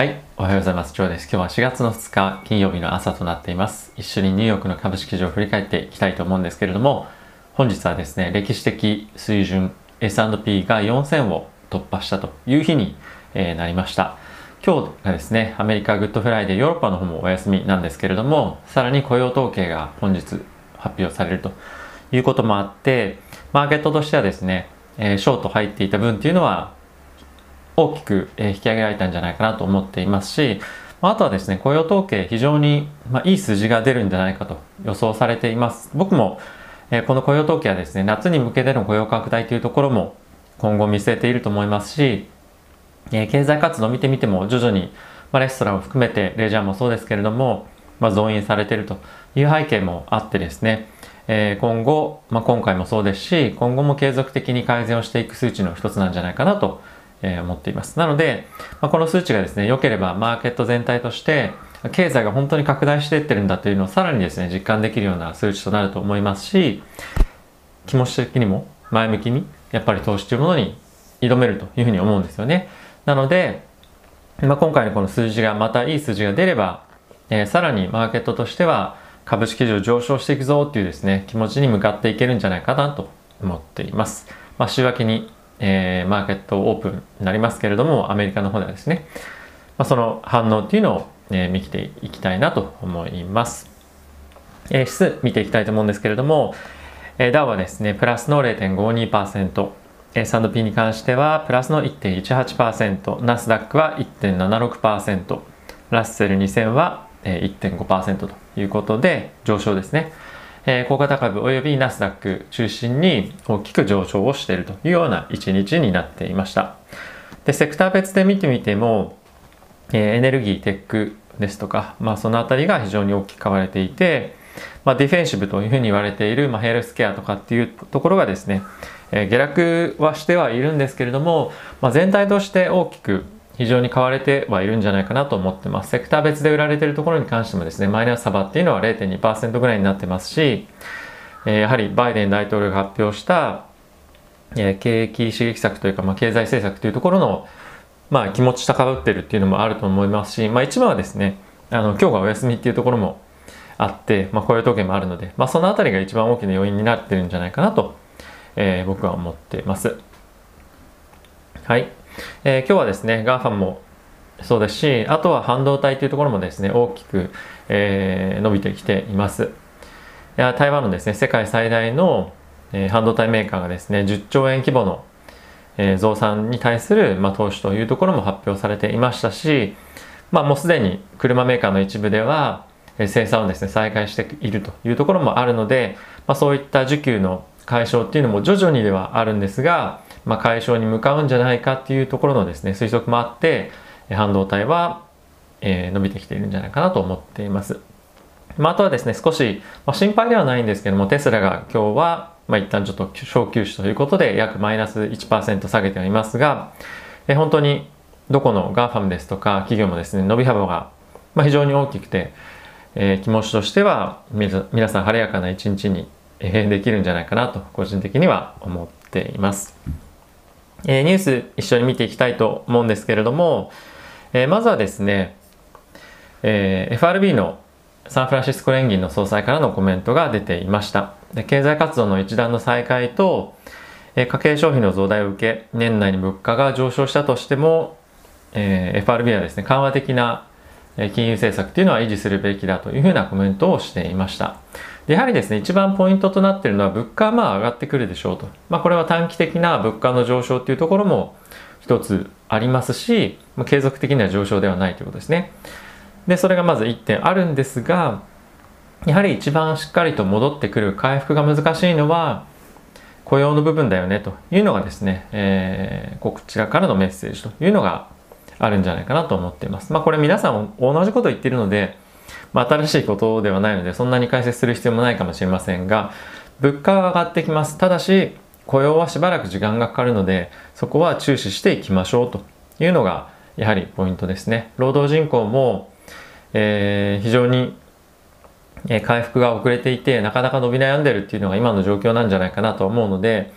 はい、おはようございます。ジョーです。今日は4月の2日金曜日の朝となっています。一緒にニューヨークの株式市場を振り返っていきたいと思うんですけれども、本日はですね、歴史的水準 S&P が4000を突破したという日に、えー、なりました。今日がですね、アメリカグッドフライデー、ヨーロッパの方もお休みなんですけれども、さらに雇用統計が本日発表されるということもあって、マーケットとしてはですね、えー、ショート入っていた分っていうのは大きく引き上げられたんじゃないかなと思っていますし、あとはですね、雇用統計非常に、まいい数字が出るんじゃないかと予想されています。僕も、えこの雇用統計はですね、夏に向けての雇用拡大というところも今後見据えていると思いますし、え経済活動を見てみても徐々に、まレストランを含めてレジャーもそうですけれども、ま増員されているという背景もあってですね、え今後、まあ、今回もそうですし、今後も継続的に改善をしていく数値の一つなんじゃないかなとえ思っています。なので、まあ、この数値がですね、良ければマーケット全体として、経済が本当に拡大していってるんだというのをさらにですね、実感できるような数値となると思いますし、気持ち的にも前向きに、やっぱり投資というものに挑めるというふうに思うんですよね。なので、まあ、今回のこの数字がまたいい数字が出れば、えー、さらにマーケットとしては株式市場上昇していくぞっていうですね、気持ちに向かっていけるんじゃないかなと思っています。まあ、週明けにえー、マーケットオープンになりますけれども、アメリカの方ではですね、まあ、その反応っていうのを、えー、見ていきたいなと思います。えー、指数見ていきたいと思うんですけれども、えー、ダウはですね、プラスの0.52%、S&P に関してはプラスの1.18%、ナスダックは1.76%、ラッセル2000は1.5%ということで上昇ですね。えー、小型株及びナスダック中心に大きく上昇をしているというような一日になっていました。で、セクター別で見てみても、えー、エネルギー、テックですとか、まあそのあたりが非常に大きく買われていて、まあ、ディフェンシブというふうに言われている、まあ、ヘルスケアとかっていうところがですね、えー、下落はしてはいるんですけれども、まあ、全体として大きく非常に買われてはいるんじゃないかなと思ってます。セクター別で売られているところに関してもですね、マイナス幅っていうのは0.2%ぐらいになってますし、えやはりバイデン大統領が発表した、え景気刺激策というか、まあ、経済政策というところの、まあ、気持ち高ぶってるっていうのもあると思いますし、まあ、一番はですね、あの今日がお休みっていうところもあって、まあ、雇用統計もあるので、まあ、そのあたりが一番大きな要因になってるんじゃないかなと、えー、僕は思ってます。はい。えー、今日はですね、GAFA もそうですし、あとは半導体というところもですね、大きく、えー、伸びてきています。いや台湾のですね、世界最大の、えー、半導体メーカーがですね、10兆円規模の、えー、増産に対する、まあ、投資というところも発表されていましたし、まあ、もうすでに車メーカーの一部では、えー、生産をですね、再開しているというところもあるので、まあ、そういった需給の解消っていうのも徐々にではあるんですが、まあ、解消に向かうんじゃないかっていうところのですね推測もあって半導体は、えー、伸びてきているんじゃないかなと思っています。まあ、あとはですね少し、まあ、心配ではないんですけどもテスラが今日は、まあ、一旦ちょっと小休止ということで約マイナス1%下げてはいますが、えー、本当にどこの GAFAM ですとか企業もですね伸び幅が、まあ、非常に大きくて、えー、気持ちとしては皆さん晴れやかな一日に、え、できるんじゃないかなと個人的には思っています。えー、ニュース一緒に見ていきたいと思うんですけれども、えー、まずはですね、えー、FRB のサンフランシスコ連銀の総裁からのコメントが出ていました。で経済活動の一段の再開と、えー、家計消費の増大を受け、年内に物価が上昇したとしても、えー、FRB はですね、緩和的な金融政策というのは維持するべきだというふうなコメントをしていました。やはりですね、一番ポイントとなっているのは物価はまあ上がってくるでしょうと。まあこれは短期的な物価の上昇っていうところも一つありますし、まあ、継続的には上昇ではないということですね。で、それがまず1点あるんですが、やはり一番しっかりと戻ってくる回復が難しいのは雇用の部分だよねというのがですね、えー、こちらからのメッセージというのがあるんじゃないかなと思っています。まあこれ皆さん同じこと言ってるので、まあ、新しいことではないのでそんなに解説する必要もないかもしれませんが物価が上がってきますただし雇用はしばらく時間がかかるのでそこは注視していきましょうというのがやはりポイントですね労働人口も、えー、非常に回復が遅れていてなかなか伸び悩んでるっていうのが今の状況なんじゃないかなと思うので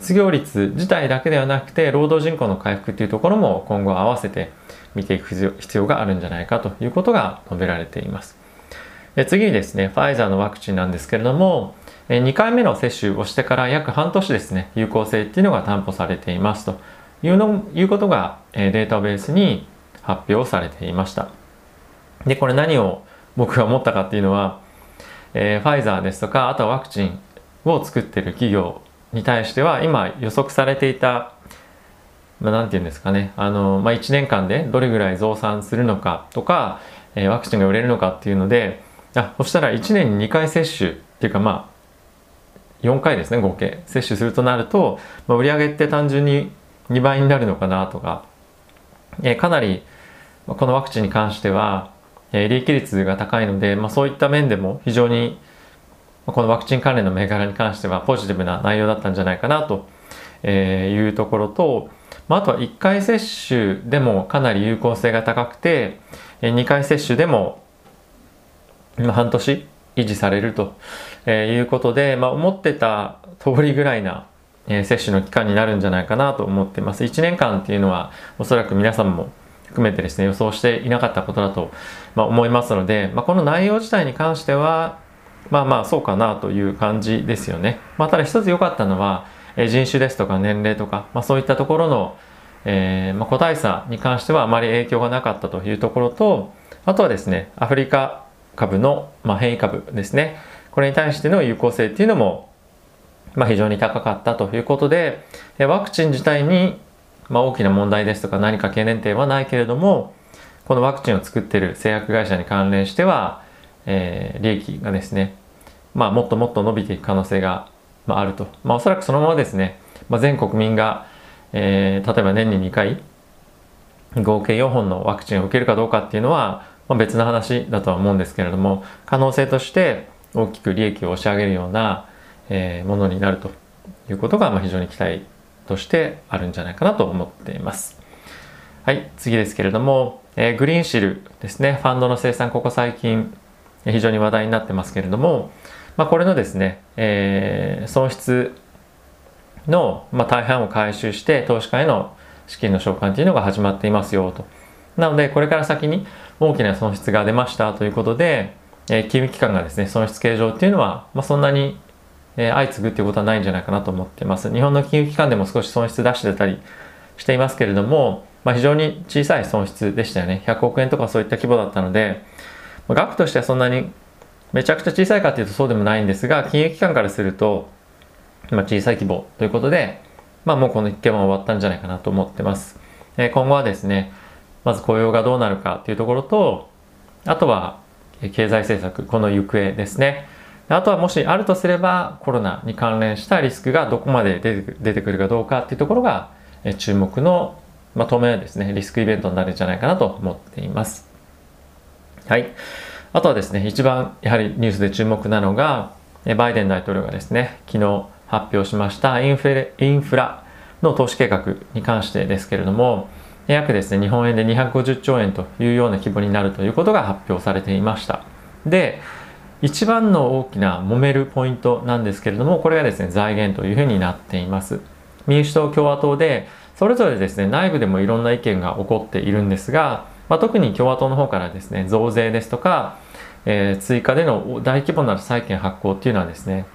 失業率自体だけではなくて労働人口の回復っていうところも今後合わせて見ていく必要があるんじゃないかということが述べられています。で次にですね、ファイザーのワクチンなんですけれども、2回目の接種をしてから約半年ですね、有効性っていうのが担保されていますというのいうことがデータベースに発表されていました。で、これ何を僕が思ったかっていうのは、えー、ファイザーですとか、あとはワクチンを作ってる企業に対しては、今予測されていた、まあ、て言うんですかね、あの、まあ、1年間でどれぐらい増産するのかとか、えー、ワクチンが売れるのかっていうので、あ、そしたら1年に2回接種っていうか、まあ、4回ですね、合計。接種するとなると、まあ、売上って単純に2倍になるのかなとか、えー、かなり、このワクチンに関しては、え利益率が高いので、まあ、そういった面でも非常にこのワクチン関連の銘柄に関してはポジティブな内容だったんじゃないかなというところと、まあ、とは1回接種でもかなり有効性が高くて2回接種でも半年維持されるということで、まあ、思ってた通りぐらいな接種の期間になるんじゃないかなと思っています。1年間っていうのはおそらく皆さんも含めてですね予想していなかったことだと、ま、思いますので、まあ、この内容自体に関してはまあまあそうかなという感じですよね。まあ、ただ一つ良かったのは、え人種ですとか年齢とか、まあ、そういったところの、えー、まあ、個体差に関してはあまり影響がなかったというところとあとはですねアフリカ株の、まあ、変異株ですねこれに対しての有効性っていうのも、まあ、非常に高かったということでワクチン自体にまあ、大きな問題ですとか何か懸念点はないけれどもこのワクチンを作っている製薬会社に関連しては、えー、利益がですね、まあ、もっともっと伸びていく可能性が、まあ、あると、まあ、おそらくそのままですね、まあ、全国民が、えー、例えば年に2回合計4本のワクチンを受けるかどうかっていうのは、まあ、別の話だとは思うんですけれども可能性として大きく利益を押し上げるような、えー、ものになるということが、まあ、非常に期待としてあるんじゃないかなと思っています。はい、次ですけれども、えー、グリーンシルですね、ファンドの生産、ここ最近、非常に話題になってますけれども、まあ、これのですね、えー、損失の、まあ、大半を回収して投資家への資金の償還というのが始まっていますよと。なので、これから先に大きな損失が出ましたということで、えー、金融機関がですね、損失計上っていうのは、まあ、そんなにえー、相次ぐっていうことはないんじゃないかなと思ってます。日本の金融機関でも少し損失出してたりしていますけれども、まあ、非常に小さい損失でしたよね。100億円とかそういった規模だったので、額としてはそんなにめちゃくちゃ小さいかっていうとそうでもないんですが、金融機関からすると、まあ、小さい規模ということで、まあもうこの一件は終わったんじゃないかなと思ってます。えー、今後はですね、まず雇用がどうなるかっていうところと、あとは経済政策、この行方ですね。あとはもしあるとすればコロナに関連したリスクがどこまで出てくるかどうかっていうところが注目の、まあ、当面ですねリスクイベントになるんじゃないかなと思っています。はい。あとはですね一番やはりニュースで注目なのがバイデン大統領がですね昨日発表しましたインフレインフラの投資計画に関してですけれども約ですね日本円で250兆円というような規模になるということが発表されていました。で一番の大きな揉めるポイントなんですけれどもこれがですね財源というふうになっています民主党共和党でそれぞれですね内部でもいろんな意見が起こっているんですが、まあ、特に共和党の方からですね増税ですとか、えー、追加での大規模な債券発行っていうのはですね、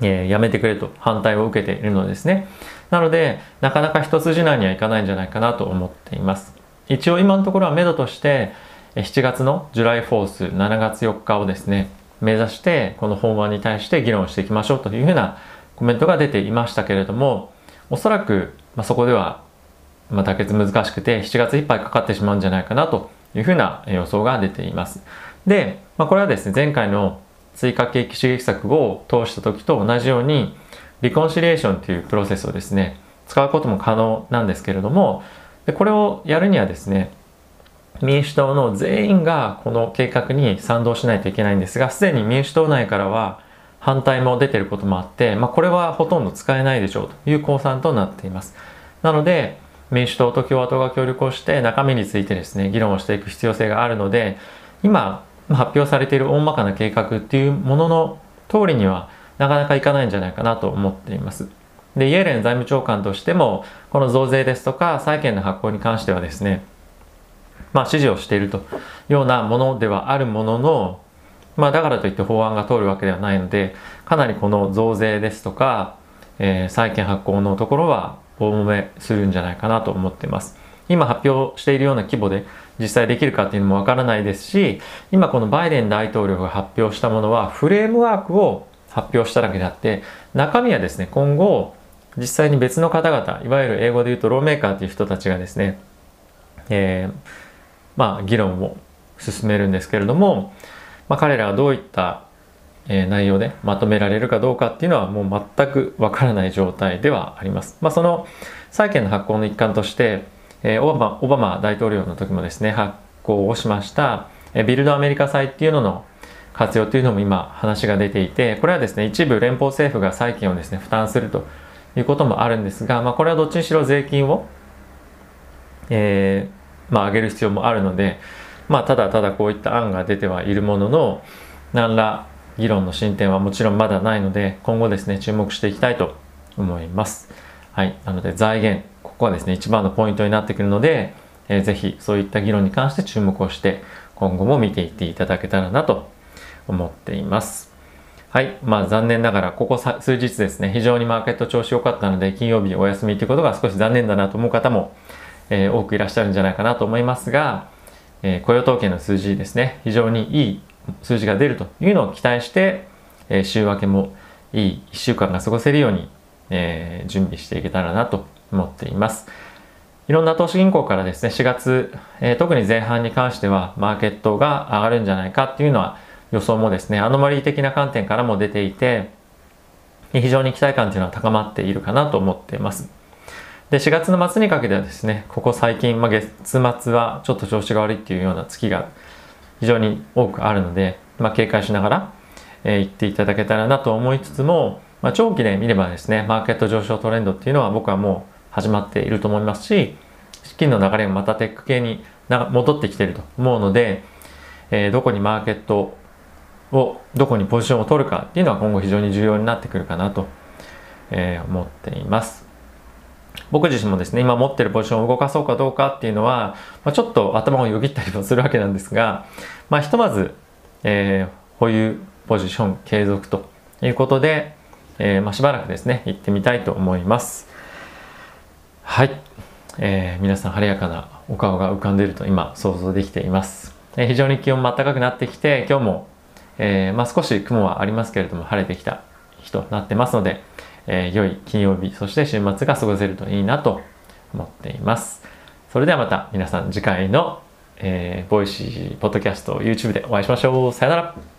えー、やめてくれと反対を受けているのですね。なのでなかなか一筋縄にはいかないんじゃないかなと思っています。一応今のところは目処として7月のジュライフォース7月4日をですね目指してこの法案に対して議論していきましょうというふうなコメントが出ていましたけれどもおそらく、まあ、そこでは、まあ、妥結難しくて7月いっぱいかかってしまうんじゃないかなというふうな予想が出ています。で、まあ、これはですね前回の追加景気刺激策を通した時と同じようにリコンシリエーションというプロセスをですね使うことも可能なんですけれどもでこれをやるにはですね民主党の全員がこの計画に賛同しないといけないんですがすでに民主党内からは反対も出てることもあって、まあ、これはほとんど使えないでしょうという公算となっています。なので民主党と共和党が協力をして中身についてですね議論をしていく必要性があるので今発表されている大まかな計画っていうものの通りにはなかなかいかないんじゃないかなと思っています。でイエレン財務長官としてもこの増税ですとか債券の発行に関してはですねまあ、支持をしているというようなものではあるものの、まあ、だからといって法案が通るわけではないのでかなりこの増税ですとか、えー、債券発行のところは大揉めするんじゃないかなと思っています。今発表しているような規模で実際できるかっていうのもわからないですし今このバイデン大統領が発表したものはフレームワークを発表しただけであって中身はですね今後実際に別の方々いわゆる英語で言うとローメーカーという人たちがですね、えー、まあ議論を進めるんですけれども、まあ、彼らはどういったえ内容でまとめられるかどうかっていうのはもう全くわからない状態ではあります。まあ、その債券の発行の一環として、えオバマオバマ大統領の時もですね発行をしました、えビルドアメリカ債っていうのの活用というのも今話が出ていてこれはですね一部連邦政府が債券をですね負担するということもあるんですが、まあ、これはどっちにしろ税金を、えー、まあ、上げる必要もあるので、まあ、ただただこういった案が出てはいるものの何ら議論の進展はもちろんまだないので今後ですね注目していきたいと思います。はい、なので財源ここはですね一番のポイントになってくるので、えー、ぜひそういった議論に関して注目をして今後も見ていっていただけたらなと思っています。はい。まあ残念ながら、ここ数日ですね、非常にマーケット調子良かったので、金曜日お休みということが少し残念だなと思う方も、えー、多くいらっしゃるんじゃないかなと思いますが、えー、雇用統計の数字ですね、非常にいい数字が出るというのを期待して、えー、週明けもいい1週間が過ごせるように、えー、準備していけたらなと思っています。いろんな投資銀行からですね、4月、えー、特に前半に関してはマーケットが上がるんじゃないかっていうのは予想もですね、アノマリー的な観点からも出ていて、非常に期待感というのは高まっているかなと思っています。で、4月の末にかけてはですね、ここ最近、まあ、月末はちょっと調子が悪いっていうような月が非常に多くあるので、まあ、警戒しながら、えー、行っていただけたらなと思いつつも、まあ、長期で見ればですね、マーケット上昇トレンドっていうのは僕はもう始まっていると思いますし、資金の流れがまたテック系に戻ってきていると思うので、えー、どこにマーケットを、どこにポジションを取るかっていうのは今後非常に重要になってくるかなと、えー、思っています。僕自身もですね、今持ってるポジションを動かそうかどうかっていうのは、まあ、ちょっと頭をよぎったりもするわけなんですが、まあ、ひとまず、えー、保有ポジション継続ということで、えー、まあ、しばらくですね、行ってみたいと思います。はい。えー、皆さん晴れやかなお顔が浮かんでいると今想像できています。えー、非常に気温も暖かくなってきて、今日も、えまあ、少し雲はありますけれども晴れてきた日となってますので、えー、良い金曜日、そして週末が過ごせるといいなと思っています。それではまた皆さん次回の、えー、 Voicy、ポッドキャスト、YouTube でお会いしましょう。さよなら。